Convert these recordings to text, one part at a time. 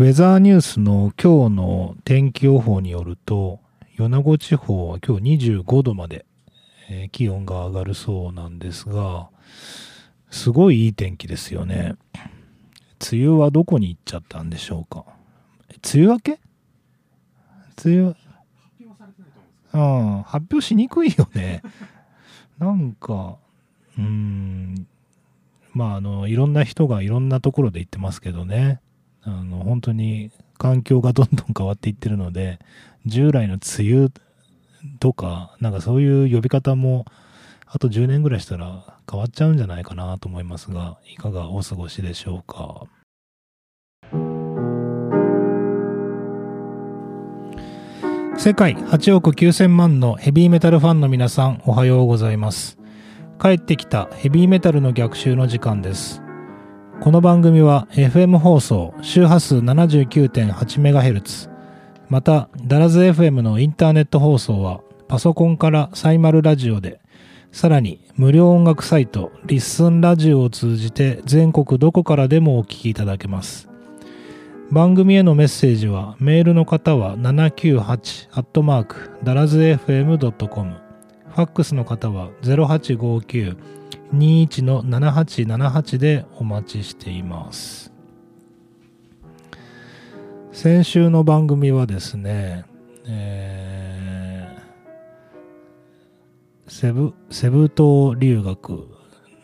ウェザーニュースの今日の天気予報によると、米子地方は今日25度まで、えー気温が上がるそうなんですが、すごいいい天気ですよね。梅雨はどこに行っちゃったんでしょうか。梅雨明け？梅雨、うん、発表しにくいよね。なんか、うーん、まあ、あの、いろんな人がいろんなところで言ってますけどね。あの、本当に環境がどんどん変わっていってるので、従来の梅雨とか、なんかそういう呼び方も、あと10年ぐらいしたら変わっちゃうんじゃないかなと思いますが、いかがお過ごしでしょうか？世界8億9000万のヘビーメタルファンの皆さんおはようございます帰ってきたヘビーメタルの逆襲の時間ですこの番組は FM 放送周波数 79.8MHz またダラズ FM のインターネット放送はパソコンからサイマルラジオでさらに無料音楽サイトリッスンラジオを通じて全国どこからでもお聞きいただけます。番組へのメッセージはメールの方は798ダラズ FM.com ファックスの方は0859 21の7878でお待ちしています。先週の番組はですね、えーセブセブ島留学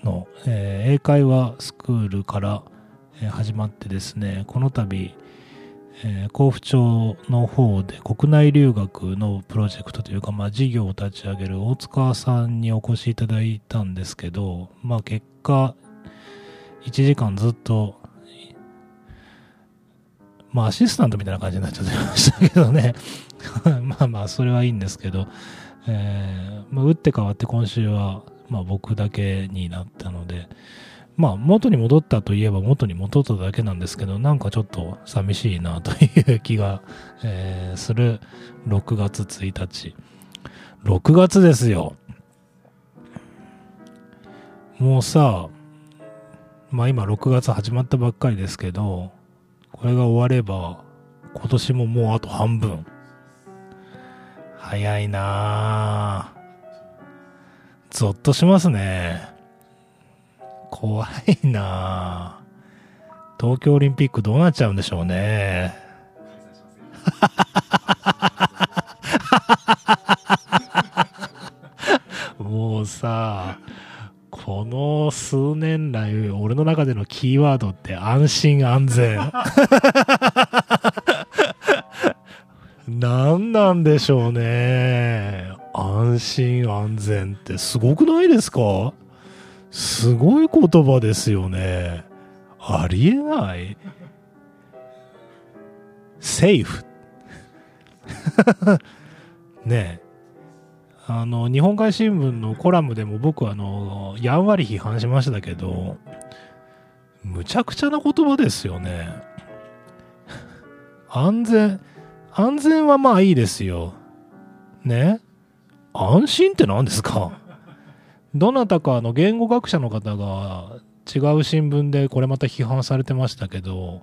の、えー英会話スクールから、始まってですねこの度、え甲府町の方で国内留学のプロジェクトというか、まあ、事業を立ち上げる大塚さんにお越しいただいたんですけど、まあ、結果1時間ずっとまあアシスタントみたいな感じになっちゃってましたけどね。まあまあそれはいいんですけど、えーまあ、打って変わって今週は、まあ、僕だけになったので、まあ、元に戻ったといえば元に戻っただけなんですけど、なんかちょっと寂しいなという気が、えーする6月1日。6月ですよ。もうさ、まあ今6月始まったばっかりですけど、これが終われば、今年ももうあと半分。早いなぁ。ゾッとしますね。怖いな東京オリンピックどうなっちゃうんでしょうね。もうさ、この数年来、俺の中でのキーワードって安心安全。何なんでしょうね。安心安全ってすごくないですか？すごい言葉ですよね。ありえない。セーフ。ねえ。あの、日本海新聞のコラムでも僕はあの、やんわり批判しましたけど、むちゃくちゃな言葉ですよね。安全、安全はまあいいですよ。ね安心って何ですか？どなたかの言語学者の方が違う新聞でこれまた批判されてましたけど、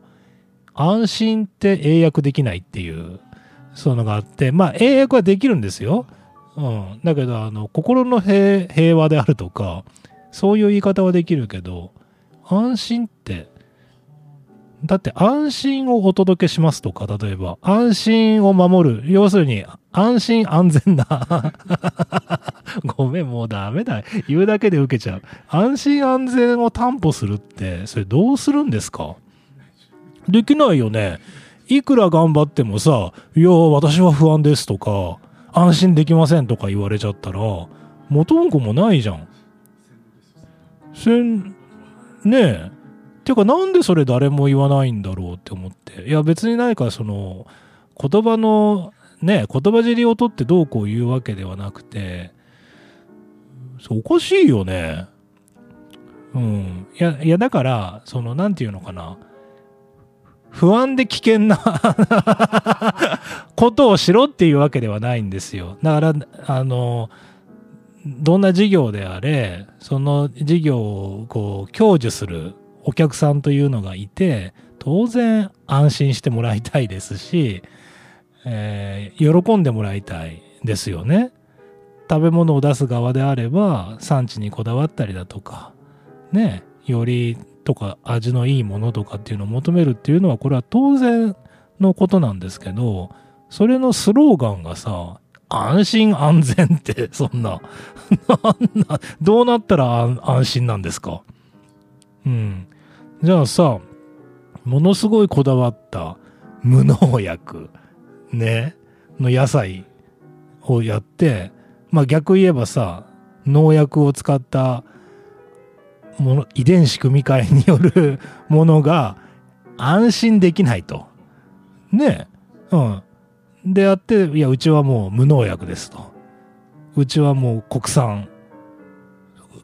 安心って英訳できないっていう、そういうのがあって、まあ英訳はできるんですよ。うん。だけど、あの、心の平和であるとか、そういう言い方はできるけど、安心って、だって安心をお届けしますとか、例えば、安心を守る。要するに、安心安全な。ごめん、もうダメだ。言うだけで受けちゃう。安心安全を担保するって、それどうするんですか？できないよね。いくら頑張ってもさ、いや、私は不安ですとか、安心できませんとか言われちゃったら、元も子もないじゃん。せん、ねえ。ていうか、なんでそれ誰も言わないんだろうって思って。いや、別に何かその、言葉の、ね、言葉尻を取ってどうこう言うわけではなくて、そうおかしいよね。うん。いや、いや、だから、その、なんていうのかな。不安で危険な ことをしろっていうわけではないんですよ。だから、あの、どんな事業であれ、その事業をこう享受するお客さんというのがいて、当然安心してもらいたいですし、えー、喜んでもらいたいですよね。食べ物を出す側であれば産地にこだわったりだとかねよりとか味のいいものとかっていうのを求めるっていうのはこれは当然のことなんですけどそれのスローガンがさ安心安全って そんな どうなったら安心なんですか？うんじゃあさものすごいこだわった無農薬ねの野菜をやってまあ逆言えばさ、農薬を使ったもの、遺伝子組み換えによる ものが安心できないと。ね。うん。であって、いや、うちはもう無農薬ですと。うちはもう国産。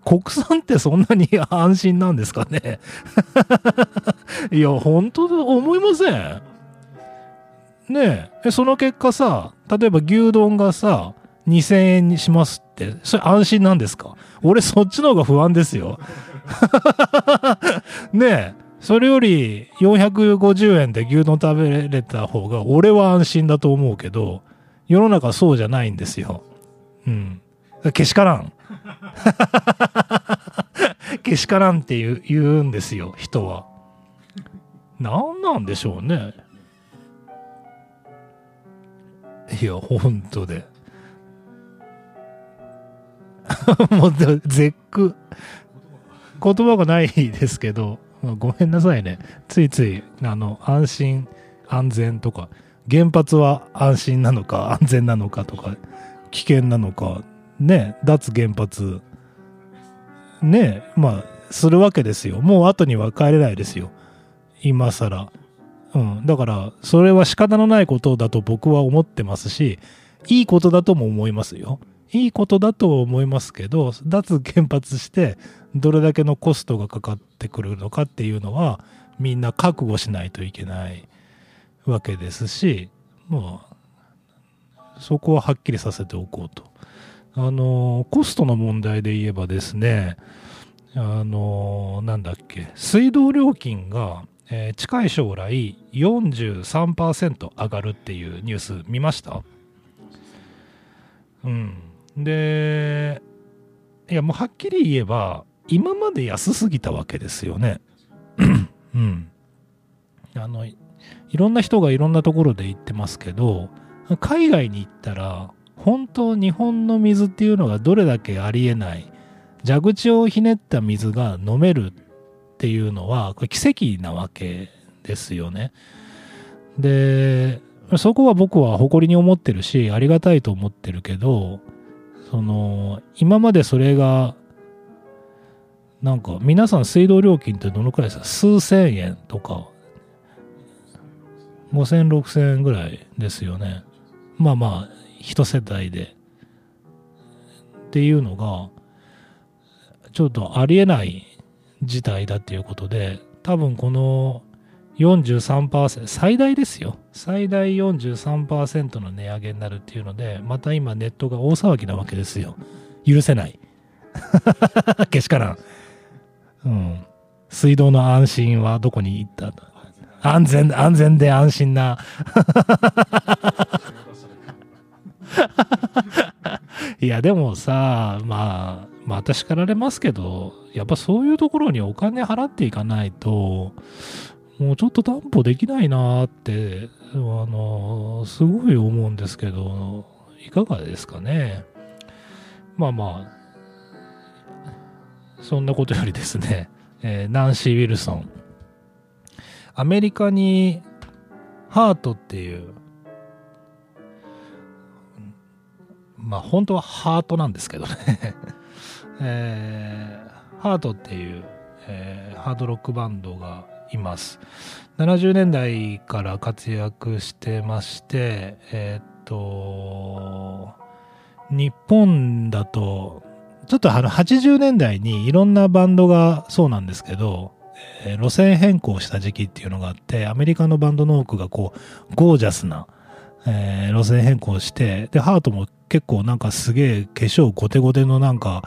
国産ってそんなに安心なんですかね？いや、本当だ、思いません。ねえ、その結果さ、例えば牛丼がさ、2000円にしますって、それ安心なんですか？俺そっちの方が不安ですよ。ねえ、それより450円で牛丼食べれた方が俺は安心だと思うけど、世の中そうじゃないんですよ。うん。けしからん。けしからんって言う言うんですよ、人は。何なんでしょうね。いや、本当で。もう絶句。言葉がないですけど、ごめんなさいね。ついつい、あの、安心、安全とか、原発は安心なのか、安全なのかとか、危険なのか、ね、脱原発、ね、まあ、するわけですよ。もう後には帰れないですよ。今更。うん。だから、それは仕方のないことだと僕は思ってますし、いいことだとも思いますよ。いいことだと思いますけど脱原発してどれだけのコストがかかってくるのかっていうのはみんな覚悟しないといけないわけですしもうそこははっきりさせておこうと。あのコストの問題で言えばですねあのなんだっけ水道料金が、えー、近い将来43%上がるっていうニュース見ました？うんで、いやもうはっきり言えば、今まで安すぎたわけですよね。うん。あの、いろんな人がいろんなところで言ってますけど、海外に行ったら、本当日本の水っていうのがどれだけありえない、蛇口をひねった水が飲めるっていうのは、これ奇跡なわけですよね。で、そこは僕は誇りに思ってるし、ありがたいと思ってるけど、その、今までそれが、なんか、皆さん水道料金ってどのくらいですか？数千円とか、5000、6000円ぐらいですよね。まあまあ、一世帯で。っていうのが、ちょっとありえない事態だっていうことで、多分この43%、最大ですよ。最大43%の値上げになるっていうので、また今ネットが大騒ぎなわけですよ。許せない。けしからん。うん。水道の安心はどこに行った？安全、安全で安心な。いや、でもさ、まあ、まあ、叱られますけど、やっぱそういうところにお金払っていかないと、もうちょっと担保できないなって、あの、すごい思うんですけど、いかがですかね。まあまあ、そんなことよりですね、えー、ナンシー・ウィルソン。アメリカにハートっていう、まあ本当はハートなんですけどね えー、ハートっていう、えー、ハードロックバンドがいます。70年代から活躍してまして、えー、っと、日本だと、ちょっとあの80年代にいろんなバンドがそうなんですけど、えー、路線変更した時期っていうのがあって、アメリカのバンドの多くがこう、ゴージャスな、えー、路線変更して、で、ハートも結構なんかすげえ化粧ゴテゴテのなんか、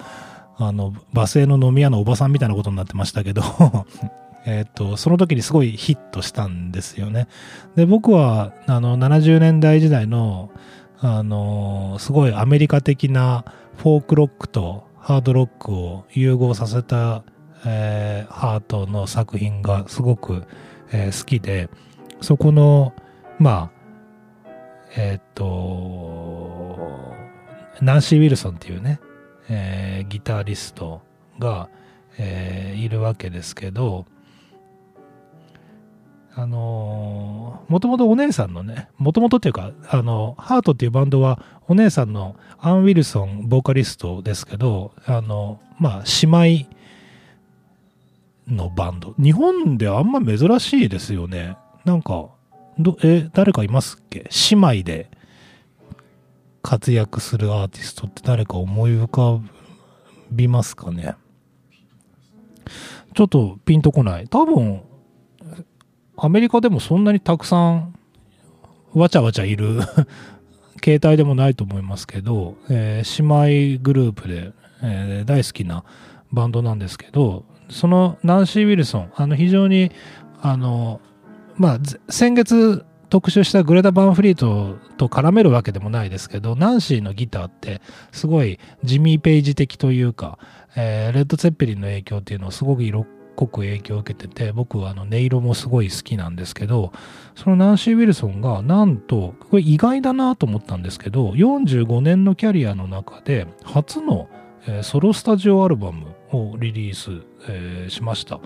あの、バス停の飲み屋のおばさんみたいなことになってましたけど えっ、と、その時にすごいヒットしたんですよね。で、僕は、あの、70年代時代の、あの、すごいアメリカ的なフォークロックとハードロックを融合させた、えー、ハートの作品がすごく、えー、好きで、そこの、まあ、えっ、と、ナンシー・ウィルソンっていうね、えー、ギタリストが、えー、いるわけですけど、あのもともとお姉さんのね、もともとっていうか、あの、ハートっていうバンドは、お姉さんのアン・ウィルソン、ボーカリストですけど、あの、まあ、姉妹のバンド。日本であんま珍しいですよね。なんか、どえ、誰かいますっけ？姉妹で活躍するアーティストって誰か思い浮かびますかね？ちょっとピンとこない。多分、アメリカでもそんなにたくさんわちゃわちゃいる 携帯でもないと思いますけど、えー、姉妹グループで、えー、大好きなバンドなんですけど、そのナンシー・ウィルソン、あの非常に、あの、まあ、先月特集したグレタ・バンフリートと絡めるわけでもないですけど、ナンシーのギターってすごいジミー・ペイジ的というか、えー、レッド・ツェッペリンの影響っていうのをすごく色濃く影響を受けてて僕はあの音色もすごい好きなんですけどそのナンシー・ウィルソンがなんとこれ意外だなと思ったんですけど45年のキャリアの中で初の、ソロスタジオアルバムをリリース、えー、しました。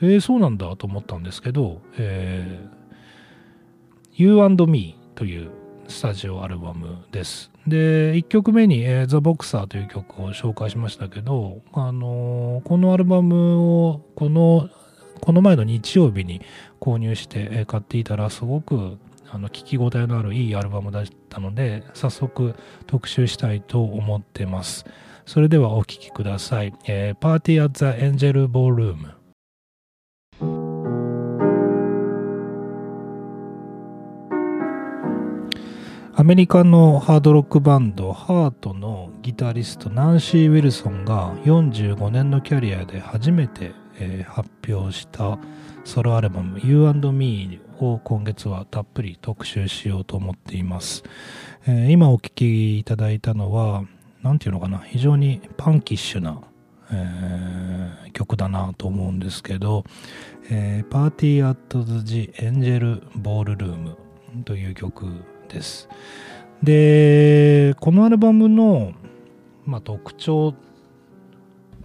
えー、そうなんだと思ったんですけど、えー、You&Me というスタジオアルバムです。で、1曲目に、えー、ザ・ボクサーという曲を紹介しましたけど、あのー、このアルバムをこの、この前の日曜日に購入して、え、買っていたらすごくあの聞き応えのあるいいアルバムだったので、早速特集したいと思ってます。それではお聴きください。えー、パーティー・アッザ・エンジェル・ボールーム。アメリカのハードロックバンドハートのギタリストナンシー・ウィルソンが45年のキャリアで初めて、えー、発表したソロアルバム You&Me を今月はたっぷり特集しようと思っています、えー、今お聴きいただいたのは何て言うのかな非常にパンキッシュな、えー、曲だなと思うんですけど、えー、パーティー・アット・ジ・エンジェル・ボールルームという曲です。で、このアルバムの、まあ、特徴っ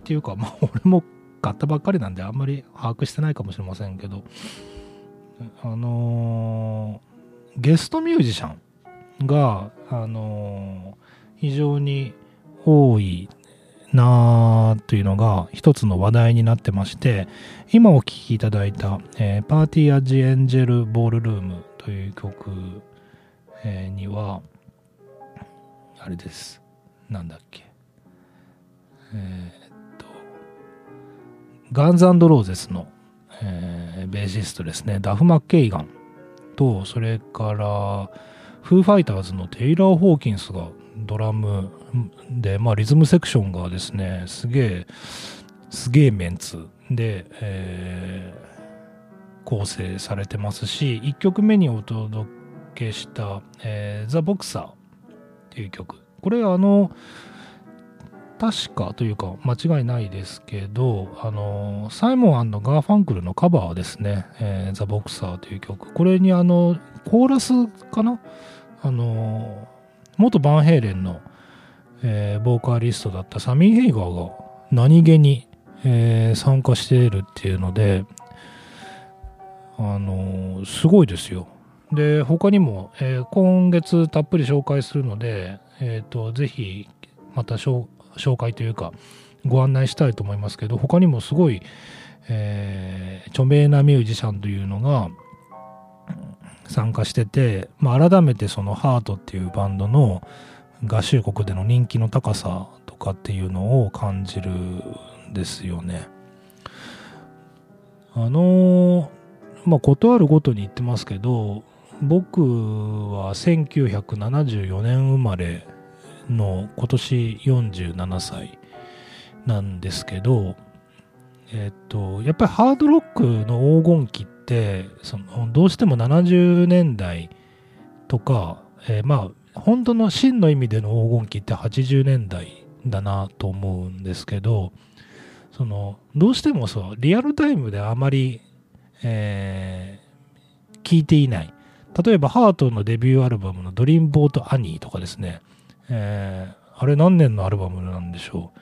ていうか、まあ、俺も買ったばっかりなんであんまり把握してないかもしれませんけど、あのー、ゲストミュージシャンが、あのー、非常に多いなというのが一つの話題になってまして、今お聴きいただいた、えー、パーティーアジエンジェルボールルームという曲え、には、あれです。なんだっけ。えー、っと、ガンズローゼスの、えー、ベーシストですね、ダフ・マッケイガンと、それから、フーファイターズのテイラー・ホーキンスがドラムで、まあ、リズムセクションがですね、すげえ、すげえメンツで、えー、構成されてますし、1曲目にお届けした、えー、ザ・ボクサーっていう曲。これあの、確かというか間違いないですけど、あの、サイモンガーファンクルのカバーですね、えー、ザ・ボクサーという曲。これにあの、コーラスかな？あの、元バンヘイレンの、えー、ボーカリストだったサミー・ヘイガーが何気に、えー、参加しているっていうので、あのすごいですよ。で他にも、えー、今月たっぷり紹介するので、えーと、ぜひまた紹介というかご案内したいと思いますけど他にもすごい、えー、著名なミュージシャンというのが参加してて、まあ、改めてそのハートっていうバンドの合衆国での人気の高さとかっていうのを感じるんですよね。あのまあ、断るごとに言ってますけど、僕は1974年生まれの今年47歳なんですけど、えっと、やっぱりハードロックの黄金期ってそのどうしても70年代とか、えー、まあ本当の真の意味での黄金期って80年代だなと思うんですけどそのどうしてもそうリアルタイムであまり、えー、聞いていない。例えばハートのデビューアルバムの「ドリームボート・アニー」とかですね、えー、あれ何年のアルバムなんでしょう、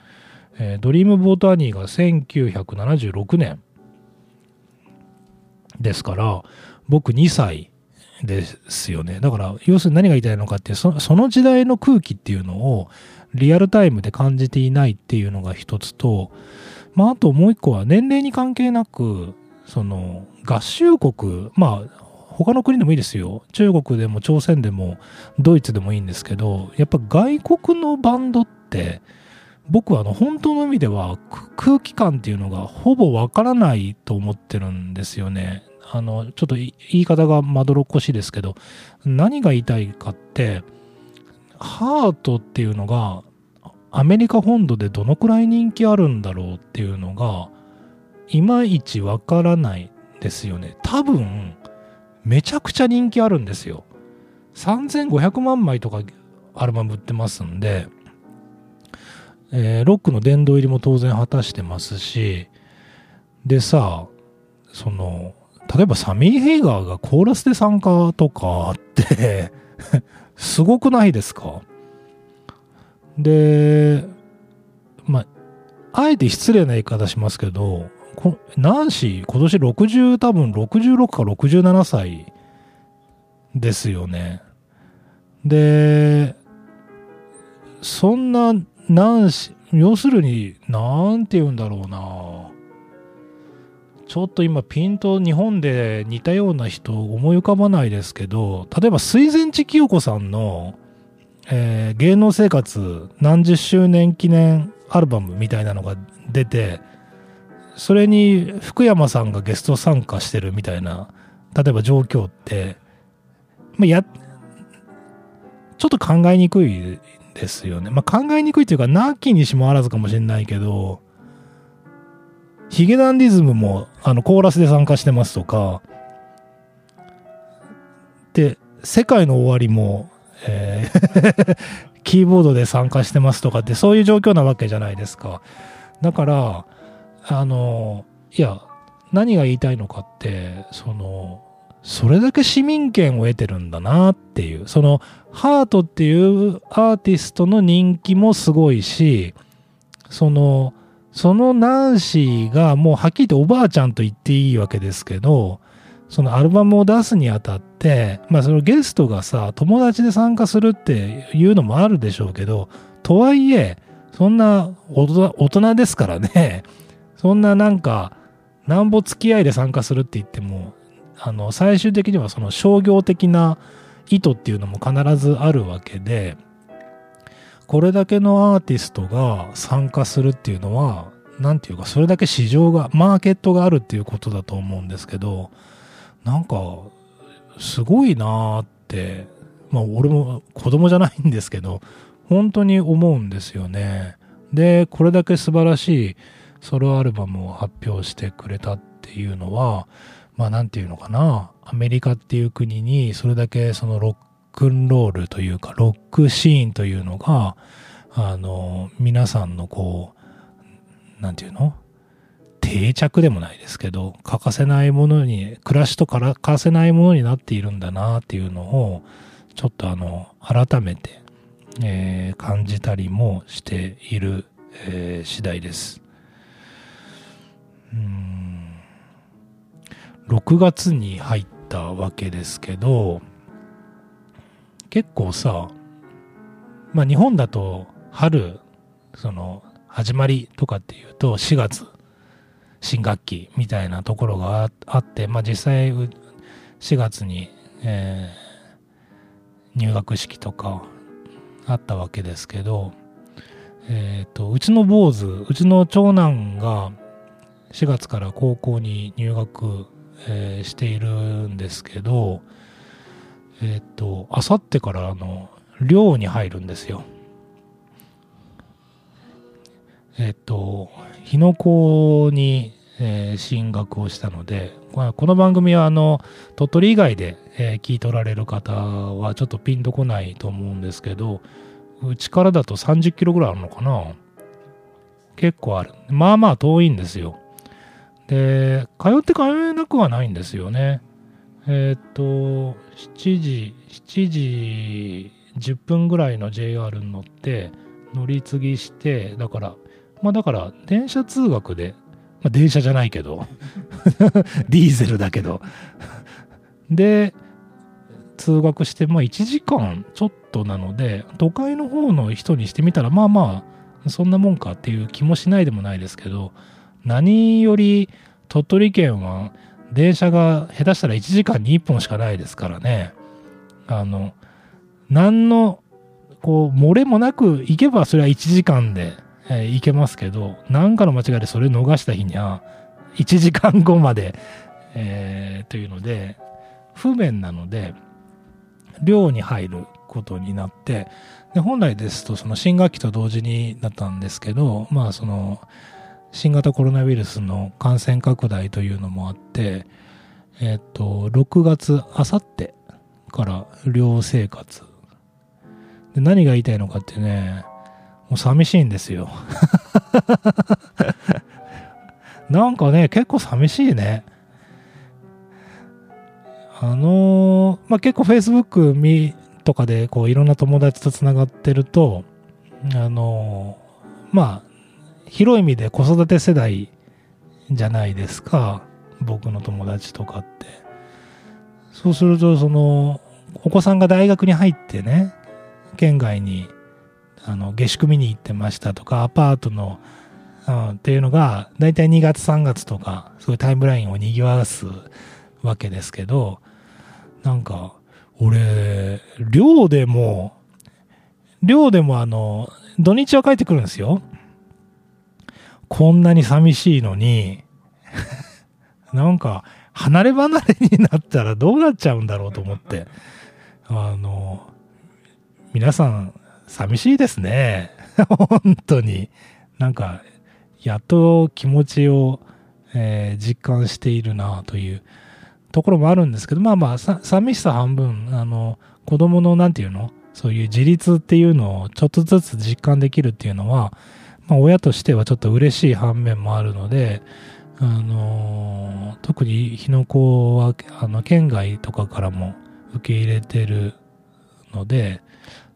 えー、ドリームボート・アニーが1976年ですから僕2歳ですよね。だから要するに何が言いたいのかってそその時代の空気っていうのをリアルタイムで感じていないっていうのが一つとまああともう一個は年齢に関係なくその合衆国まあ他の国でもいいですよ中国でも朝鮮でもドイツでもいいんですけどやっぱ外国のバンドって僕はあの本当の意味では空気感っていうのがほぼわからないと思ってるんですよね。あのちょっと言い方がまどろっこしいですけど何が言いたいかってハートっていうのがアメリカ本土でどのくらい人気あるんだろうっていうのがいまいちわからないですよね。多分めちゃくちゃ人気あるんですよ。3500万枚とかアルバム売ってますんで、えー、ロックの殿堂入りも当然果たしてますし、でさ、その、例えばサミー・ヘイガーがコーラスで参加とかって すごくないですか？で、まあ、あえて失礼な言い方しますけど、ナンシー、今年60、多分66か67歳ですよね。で、そんなナンシー、要するに、なんて言うんだろうな。ちょっと今ピンと日本で似たような人思い浮かばないですけど、例えば水前寺清子さんの、えー、芸能生活何十周年記念アルバムみたいなのが出て、それに福山さんがゲスト参加してるみたいな、例えば状況って、まあ、や、ちょっと考えにくいですよね。まあ、考えにくいというか、なきにしもあらずかもしれないけど、ヒゲダンディズムもあのコーラスで参加してますとか、で、世界の終わりも、えー キーボードで参加してますとかってそういう状況なわけじゃないですか。だから、あの、いや、何が言いたいのかって、その、それだけ市民権を得てるんだなっていう、その、ハートっていうアーティストの人気もすごいし、その、そのナンシーがもうはっきりとおばあちゃんと言っていいわけですけど、そのアルバムを出すにあたって、まあそのゲストがさ、友達で参加するっていうのもあるでしょうけど、とはいえ、そんな大人ですからね、そんななんか、なんぼ付き合いで参加するって言っても、あの、最終的にはその商業的な意図っていうのも必ずあるわけで、これだけのアーティストが参加するっていうのは、なんていうか、それだけ市場が、マーケットがあるっていうことだと思うんですけど、なんか、すごいなーって、まあ俺も子供じゃないんですけど、本当に思うんですよね。で、これだけ素晴らしいソロアルバムを発表してくれたっていうのは、まあなんていうのかな、アメリカっていう国にそれだけそのロックンロールというか、ロックシーンというのが、あの、皆さんのこう、なんていうの？定着でもないですけど、欠かせないものに、暮らしと欠かせないものになっているんだなっていうのを、ちょっとあの、改めて、えー、感じたりもしている、えー、次第です。うん。6月に入ったわけですけど結構さまあ日本だと春その始まりとかっていうと4月新学期みたいなところがあってまあ実際4月に、えー、入学式とかあったわけですけどえっ、ー、とうちの坊主うちの長男が4月から高校に入学、えー、しているんですけど、えっ、と、あさってからあの、寮に入るんですよ。えっ、と、日野校に、えー、進学をしたので、この番組はあの鳥取以外で、えー、聞いておられる方はちょっとピンとこないと思うんですけど、うちからだと30キロぐらいあるのかな結構ある。まあまあ遠いんですよ。で、通って通えなくはないんですよね。えっ、と、7時、7時10分ぐらいの JR に乗って、乗り継ぎして、だから、まあだから、電車通学で、まあ電車じゃないけど、ディーゼルだけど、で、通学して、まあ1時間ちょっとなので、都会の方の人にしてみたら、まあまあ、そんなもんかっていう気もしないでもないですけど、何より鳥取県は電車が下手したら1時間に1本しかないですからね。あの、何の、こう、漏れもなく行けばそれは1時間で、えー、行けますけど、何かの間違いでそれ逃した日には、1時間後まで、えー、というので、不便なので、寮に入ることになって、で本来ですとその新学期と同時になったんですけど、まあその新型コロナウイルスの感染拡大というのもあって、えっと、6月、あさってから寮生活。で何が言いたいのかってね、もう寂しいんですよ。なんかね、結構寂しいね。あのー、まあ、結構 Facebook 見とかでこういろんな友達と繋がってると、あのー、まあ、広い意味で子育て世代じゃないですか。僕の友達とかって。そうすると、その、お子さんが大学に入ってね、県外に、あの、下宿見に行ってましたとか、アパートの、うん、っていうのが、だいたい2月3月とか、そういうタイムラインを賑わすわけですけど、なんか、俺、寮でも、寮でもあの、土日は帰ってくるんですよ。こんなに寂しいのに、なんか、離れ離れになったらどうなっちゃうんだろうと思って、あの、皆さん、寂しいですね。本当に。なんか、やっと気持ちを、えー、実感しているなというところもあるんですけど、まあまあ、寂しさ半分、あの、子供の、なんていうの？そういう自立っていうのをちょっとずつ実感できるっていうのは、まあ、親としてはちょっと嬉しい反面もあるので、あのー、特に日野子は、あの、県外とかからも受け入れてるので、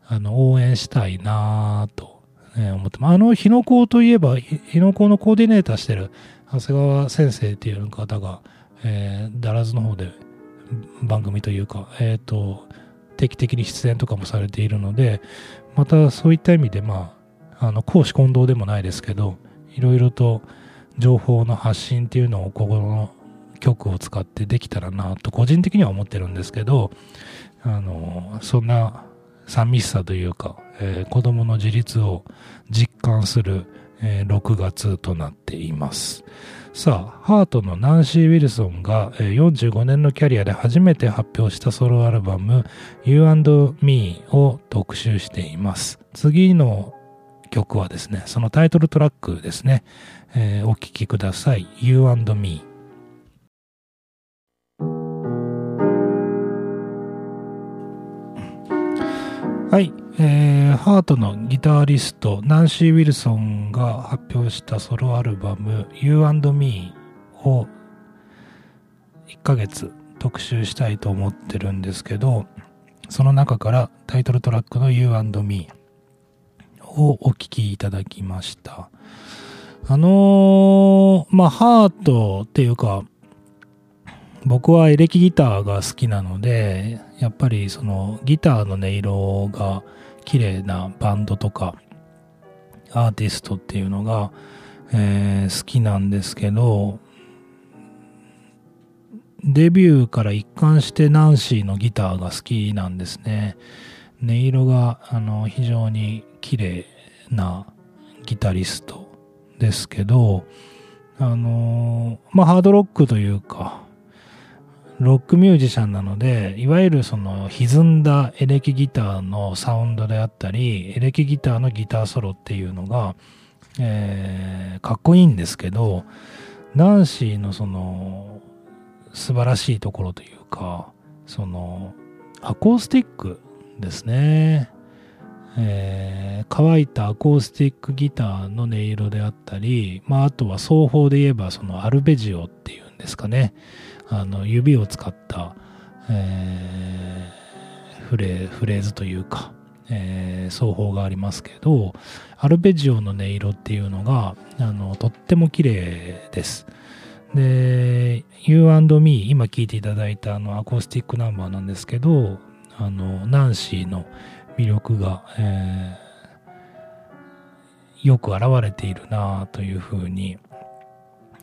あの、応援したいなと、ね、思って。あの、日野子といえば、日野子のコーディネーターしてる長谷川先生っていう方が、えー、ダラズの方で番組というか、えっ、ー、と、定期的に出演とかもされているので、またそういった意味で、まあ、あの、公私混同でもないですけど、いろいろと情報の発信っていうのをここの曲を使ってできたらなと個人的には思ってるんですけど、あの、そんな寂しさというか、えー、子供の自立を実感する、えー、6月となっています。さあ、ハートのナンシー・ウィルソンが、えー、45年のキャリアで初めて発表したソロアルバム You and Me を特集しています。次の曲はですね、そのタイトルトラックですね、えー、お聴きください。You and Me。はい、えー、ハートのギタリストナンシー・ウィルソンが発表したソロアルバム You and Me を1ヶ月特集したいと思ってるんですけどその中からタイトルトラックの You and Me をお聴きいただきました。あのー、まあ、ハートっていうか、僕はエレキギターが好きなので、やっぱりそのギターの音色が綺麗なバンドとかアーティストっていうのが、えー、好きなんですけど、デビューから一貫してナンシーのギターが好きなんですね。音色があの非常に綺麗なギタリストですけど、あのまあ、ハードロックというか、ロックミュージシャンなので、いわゆるその歪んだエレキギターのサウンドであったり、エレキギターのギターソロっていうのが、えー、かっこいいんですけど、ナンシーのその素晴らしいところというかそのアコースティックですね、えー、乾いたアコースティックギターの音色であったり、まあ、あとは奏法で言えばそのアルベジオっていうんですかねあの指を使った、えー、フレフレーズというか、えー、奏法がありますけどアルベジオの音色っていうのがあのとっても綺麗です。で、You&Me、今聴いていただいたあのアコースティックナンバーなんですけど、あの、ナンシーの魅力が、えー、よく現れているなというふうに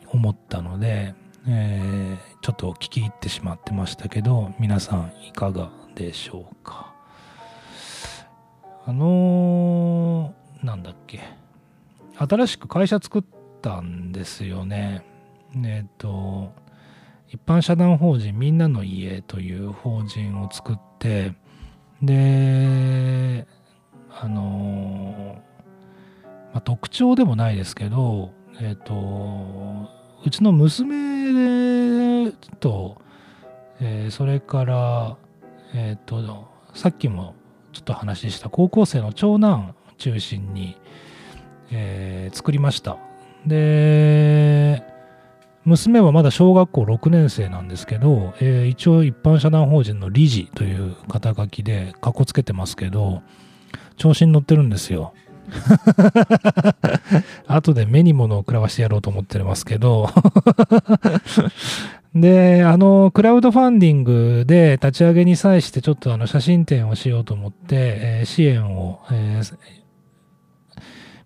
思ったので、えー、ちょっと聞き入ってしまってましたけど、皆さんいかがでしょうか。あのー、なんだっけ。新しく会社作ったんですよね。えっ、と、一般社団法人みんなの家という法人を作って、で、あの、まあ、特徴でもないですけど、えっ、と、うちの娘と、えー、それから、えっ、と、さっきもちょっと話した高校生の長男中心に、えー、作りました。で、娘はまだ小学校6年生なんですけど、えー、一応一般社団法人の理事という肩書きでかっこつけてますけど、調子に乗ってるんですよ。後で目に物を食らわしてやろうと思ってますけど で、あの、クラウドファンディングで立ち上げに際してちょっとあの写真展をしようと思って、えー、支援を、えー、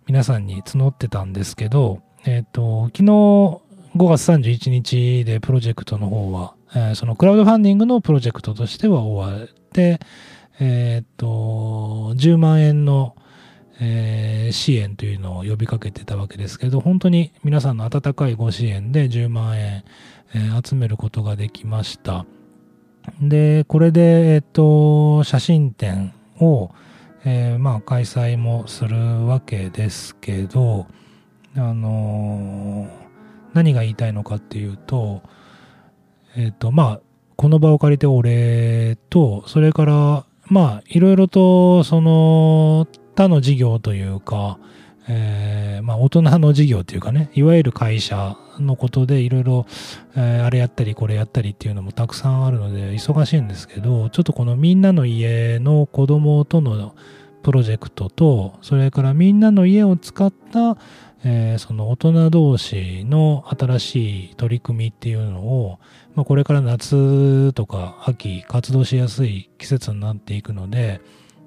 皆さんに募ってたんですけど、えっ、ー、と、昨日5月31日でプロジェクトの方は、えー、そのクラウドファンディングのプロジェクトとしては終わって、えっ、と、10万円の、えー、支援というのを呼びかけてたわけですけど、本当に皆さんの温かいご支援で10万円、えー、集めることができました。で、これで、えっ、と、写真展を、えー、まあ、開催もするわけですけど、あのー何が言いたいのかっていうと、えっ、ー、と、まあ、この場を借りてお礼と、それから、まあ、いろいろと、その、他の事業というか、えー、まあ、大人の事業というかね、いわゆる会社のことでいろいろ、えー、あれやったりこれやったりっていうのもたくさんあるので忙しいんですけど、ちょっとこのみんなの家の子供とのプロジェクトと、それからみんなの家を使った、えー、その大人同士の新しい取り組みっていうのを、まあ、これから夏とか秋活動しやすい季節になっていくので、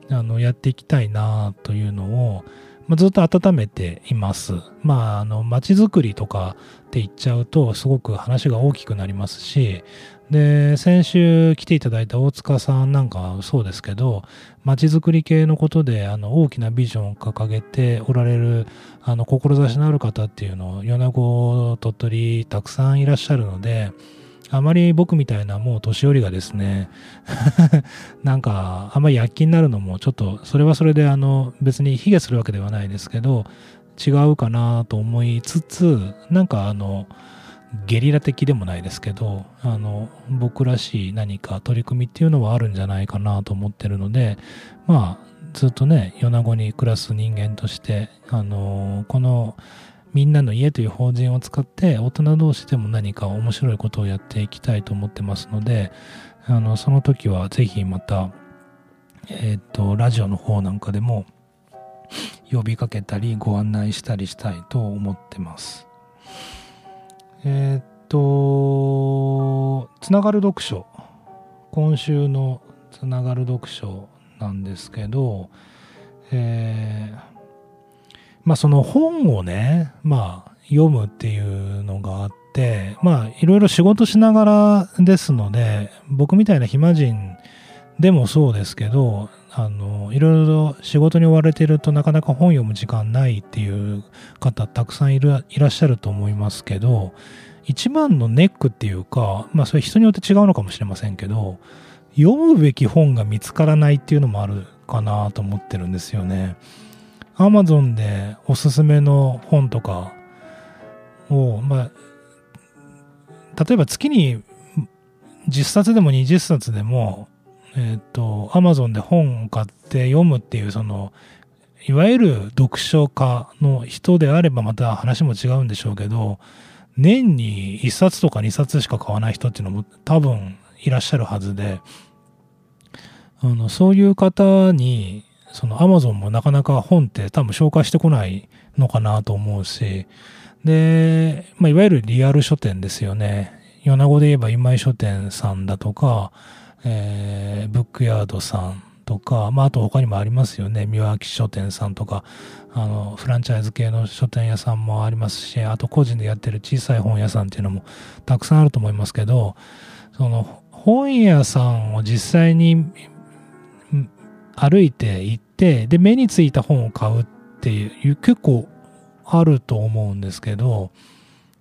あの、やっていきたいなというのを、まあ、ずっと温めています。まあ、あの、街づくりとかって言っちゃうと、すごく話が大きくなりますし、で、先週来ていただいた大塚さんなんかそうですけど、街づくり系のことで、あの、大きなビジョンを掲げておられる、あの、志のある方っていうのを、米子、鳥取、たくさんいらっしゃるので、あまり僕みたいなもう年寄りがですね なんか、あんまり躍起になるのも、ちょっと、それはそれで、あの、別に卑下するわけではないですけど、違うかなと思いつつ、なんかあの、ゲリラ的でもないですけど、あの、僕らしい何か取り組みっていうのはあるんじゃないかなと思ってるので、まあ、ずっとね、米子に暮らす人間として、あの、この、みんなの家という法人を使って大人同士でも何か面白いことをやっていきたいと思ってますので、あの、その時はぜひまた、えっ、ー、と、ラジオの方なんかでも呼びかけたりご案内したりしたいと思ってます。えー、っと、つながる読書。今週のつながる読書なんですけど、えー、まあその本をね、まあ読むっていうのがあって、まあいろいろ仕事しながらですので、僕みたいな暇人でもそうですけど、あの、いろいろ仕事に追われているとなかなか本読む時間ないっていう方たくさんいらっしゃると思いますけど、一番のネックっていうか、まあそれ人によって違うのかもしれませんけど、読むべき本が見つからないっていうのもあるかなと思ってるんですよね。アマゾンでおすすめの本とかを、まあ、例えば月に10冊でも20冊でも、えっ、と、アマゾンで本を買って読むっていう、その、いわゆる読書家の人であればまた話も違うんでしょうけど、年に1冊とか2冊しか買わない人っていうのも多分いらっしゃるはずで、あの、そういう方に、そのアマゾンもなかなか本って多分紹介してこないのかなと思うし、で、まあ、いわゆるリアル書店ですよね。米子で言えば今井書店さんだとか、えー、ブックヤードさんとか、まあ、あと他にもありますよね。三輪書店さんとか、あの、フランチャイズ系の書店屋さんもありますし、あと個人でやってる小さい本屋さんっていうのもたくさんあると思いますけど、その、本屋さんを実際に歩いて行って、で、目についた本を買うっていう、結構あると思うんですけど、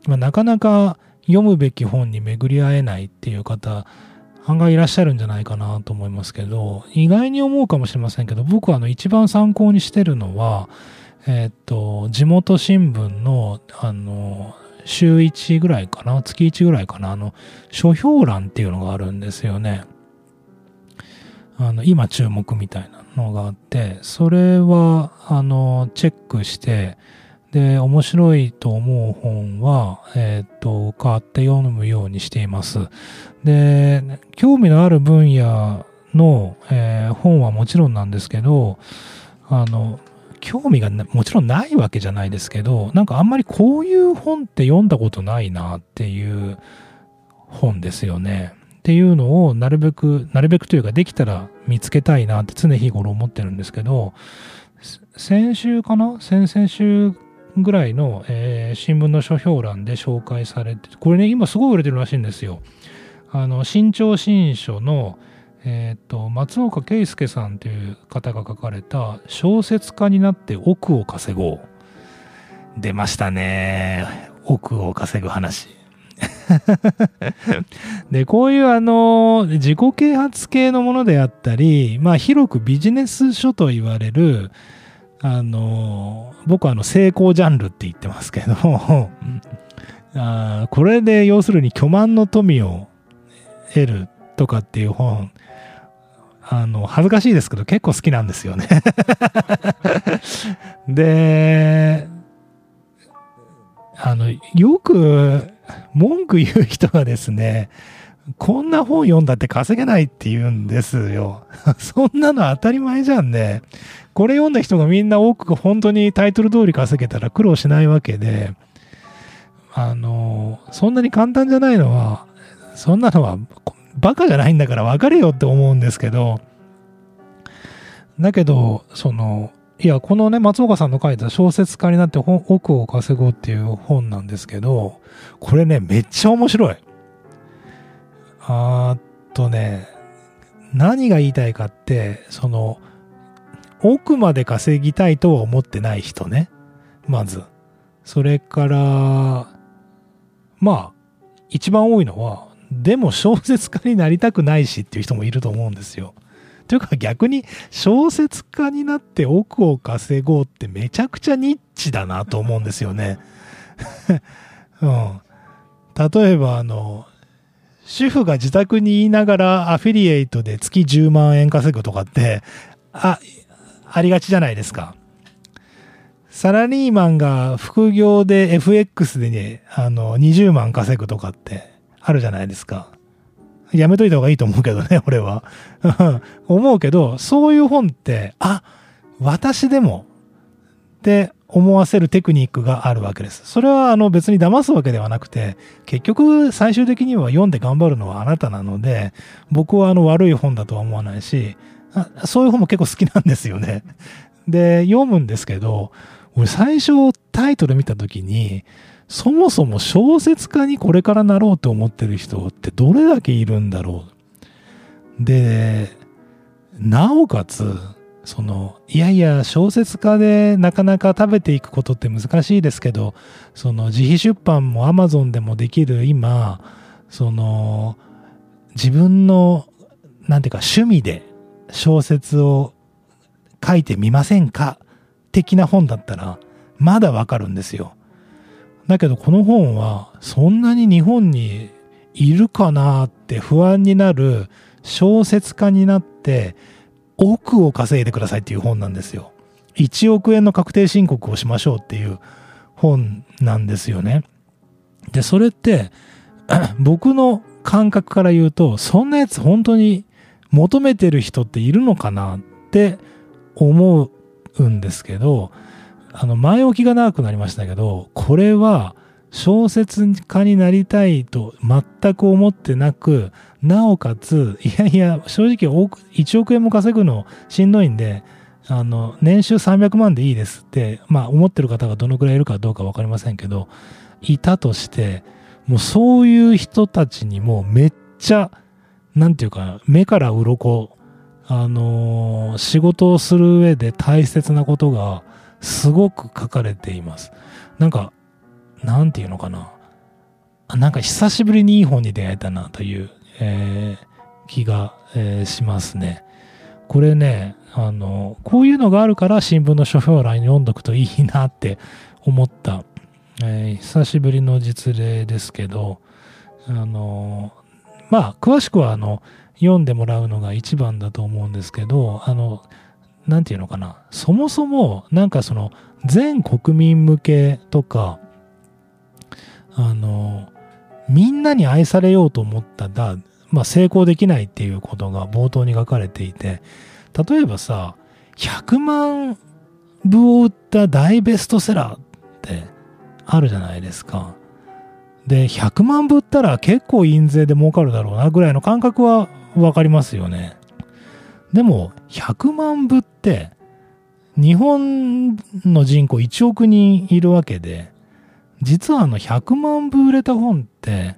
まあ、なかなか読むべき本に巡り合えないっていう方、案外いらっしゃるんじゃないかなと思いますけど、意外に思うかもしれませんけど、僕はあの一番参考にしてるのは、えっ、と、地元新聞の、あの、週1ぐらいかな、月1ぐらいかな、あの、書評欄っていうのがあるんですよね。あの、今注目みたいなのがあって、それは、あの、チェックして、で、面白いと思う本は、えっ、と、買って読むようにしています。で、興味のある分野の、えー、本はもちろんなんですけど、あの、興味がもちろんないわけじゃないですけど、なんかあんまりこういう本って読んだことないなっていう本ですよね。っていうのをなるべく、なるべくというかできたら見つけたいなって常日頃思ってるんですけど、先週かな？先々週ぐらいの、えー、新聞の書評欄で紹介されて、これね、今すごい売れてるらしいんですよ。あの、新潮新書の、えっ、と、松岡圭介さんという方が書かれた小説家になって億を稼ごう。出ましたね。億を稼ぐ話。で、こういうあの、自己啓発系のものであったり、まあ広くビジネス書と言われる、あの、僕はあの成功ジャンルって言ってますけど あこれで要するに巨万の富を得るとかっていう本、あの、恥ずかしいですけど結構好きなんですよね で、あの、よく文句言う人がですね、こんな本読んだって稼げないって言うんですよ。そんなの当たり前じゃんね。これ読んだ人がみんな多く本当にタイトル通り稼げたら苦労しないわけで、あの、そんなに簡単じゃないのは、そんなのはバカじゃないんだから分かれよって思うんですけど、だけど、その、いや、このね、松岡さんの書いた小説家になって奥を稼ごうっていう本なんですけど、これね、めっちゃ面白い。あーっとね、何が言いたいかって、その、奥まで稼ぎたいとは思ってない人ね。まず。それから、まあ、一番多いのは、でも小説家になりたくないしっていう人もいると思うんですよ。というか逆に小説家になって奥を稼ごうってめちゃくちゃニッチだなと思うんですよね。うん。例えばあの、主婦が自宅に言いながらアフィリエイトで月10万円稼ぐとかって、あ、ありがちじゃないですか。サラリーマンが副業で FX でね、あの、20万稼ぐとかってあるじゃないですか。やめといた方がいいと思うけどね、俺は。思うけど、そういう本って、あ、私でもって思わせるテクニックがあるわけです。それはあの別に騙すわけではなくて、結局最終的には読んで頑張るのはあなたなので、僕はあの悪い本だとは思わないし、そういう本も結構好きなんですよね。で、読むんですけど、俺最初タイトル見た時に、そもそも小説家にこれからなろうと思ってる人ってどれだけいるんだろう。で、なおかつ、その、いやいや、小説家でなかなか食べていくことって難しいですけど、その自費出版も Amazon でもできる今、その、自分の、なんていうか趣味で小説を書いてみませんか的な本だったら、まだわかるんですよ。だけどこの本は、そんなに日本にいるかなって不安になる小説家になって億を稼いでくださいっていう本なんですよ。1億円の確定申告をしましょうっていう本なんですよね。で、それって 僕の感覚から言うと、そんなやつ本当に求めてる人っているのかなって思うんですけど、あの、前置きが長くなりましたけど、これは小説家になりたいと全く思ってなく、なおかつ、いやいや、正直1億円も稼ぐのしんどいんで、あの、年収300万でいいですって、まあ思ってる方がどのくらいいるかどうかわかりませんけど、いたとして、もうそういう人たちにもめっちゃ、なんていうか、目から鱗、あのー、仕事をする上で大切なことがすごく書かれています。なんか、なんていうのかな。なんか久しぶりにいい本に出会えたなという、えー、気が、えー、しますね。これね、あの、こういうのがあるから新聞の書評欄に読んどくといいなって 思った、えー、久しぶりの実例ですけど、あの、まあ、詳しくはあの、読んでもらうのが一番だと思うんですけど、あの、なんていうのかな、そもそもなんかその全国民向けとか、あの、みんなに愛されようと思ったら、まあ、成功できないっていうことが冒頭に書かれていて、例えばさ、100万部を売った大ベストセラーってあるじゃないですか。で、100万部ったら結構印税で儲かるだろうなぐらいの感覚はわかりますよね。でも、100万部って、日本の人口1億人いるわけで、実はあの100万部売れた本って、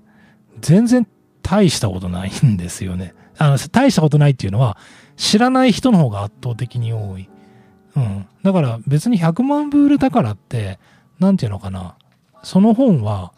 全然大したことないんですよね。あの、大したことないっていうのは、知らない人の方が圧倒的に多い。うん。だから別に100万部売れたからって、なんていうのかな。その本は、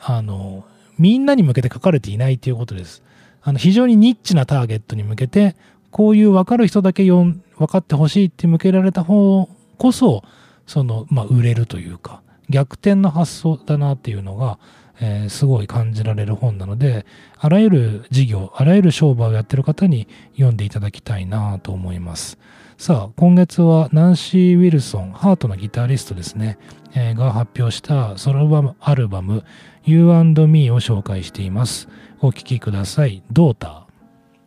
あの、みんなに向けて書かれていないっていうことです。あの、非常にニッチなターゲットに向けて、こういう分かる人だけ読ん、分かってほしいって向けられた方こそ、その、まあ、売れるというか、逆転の発想だなっていうのが、えー、すごい感じられる本なので、あらゆる事業、あらゆる商売をやってる方に読んでいただきたいなと思います。さあ、今月はナンシー・ウィルソン、ハートのギタリストですね、が発表したソロバムアルバム You and Me を紹介しています。お聴きください。ドーター。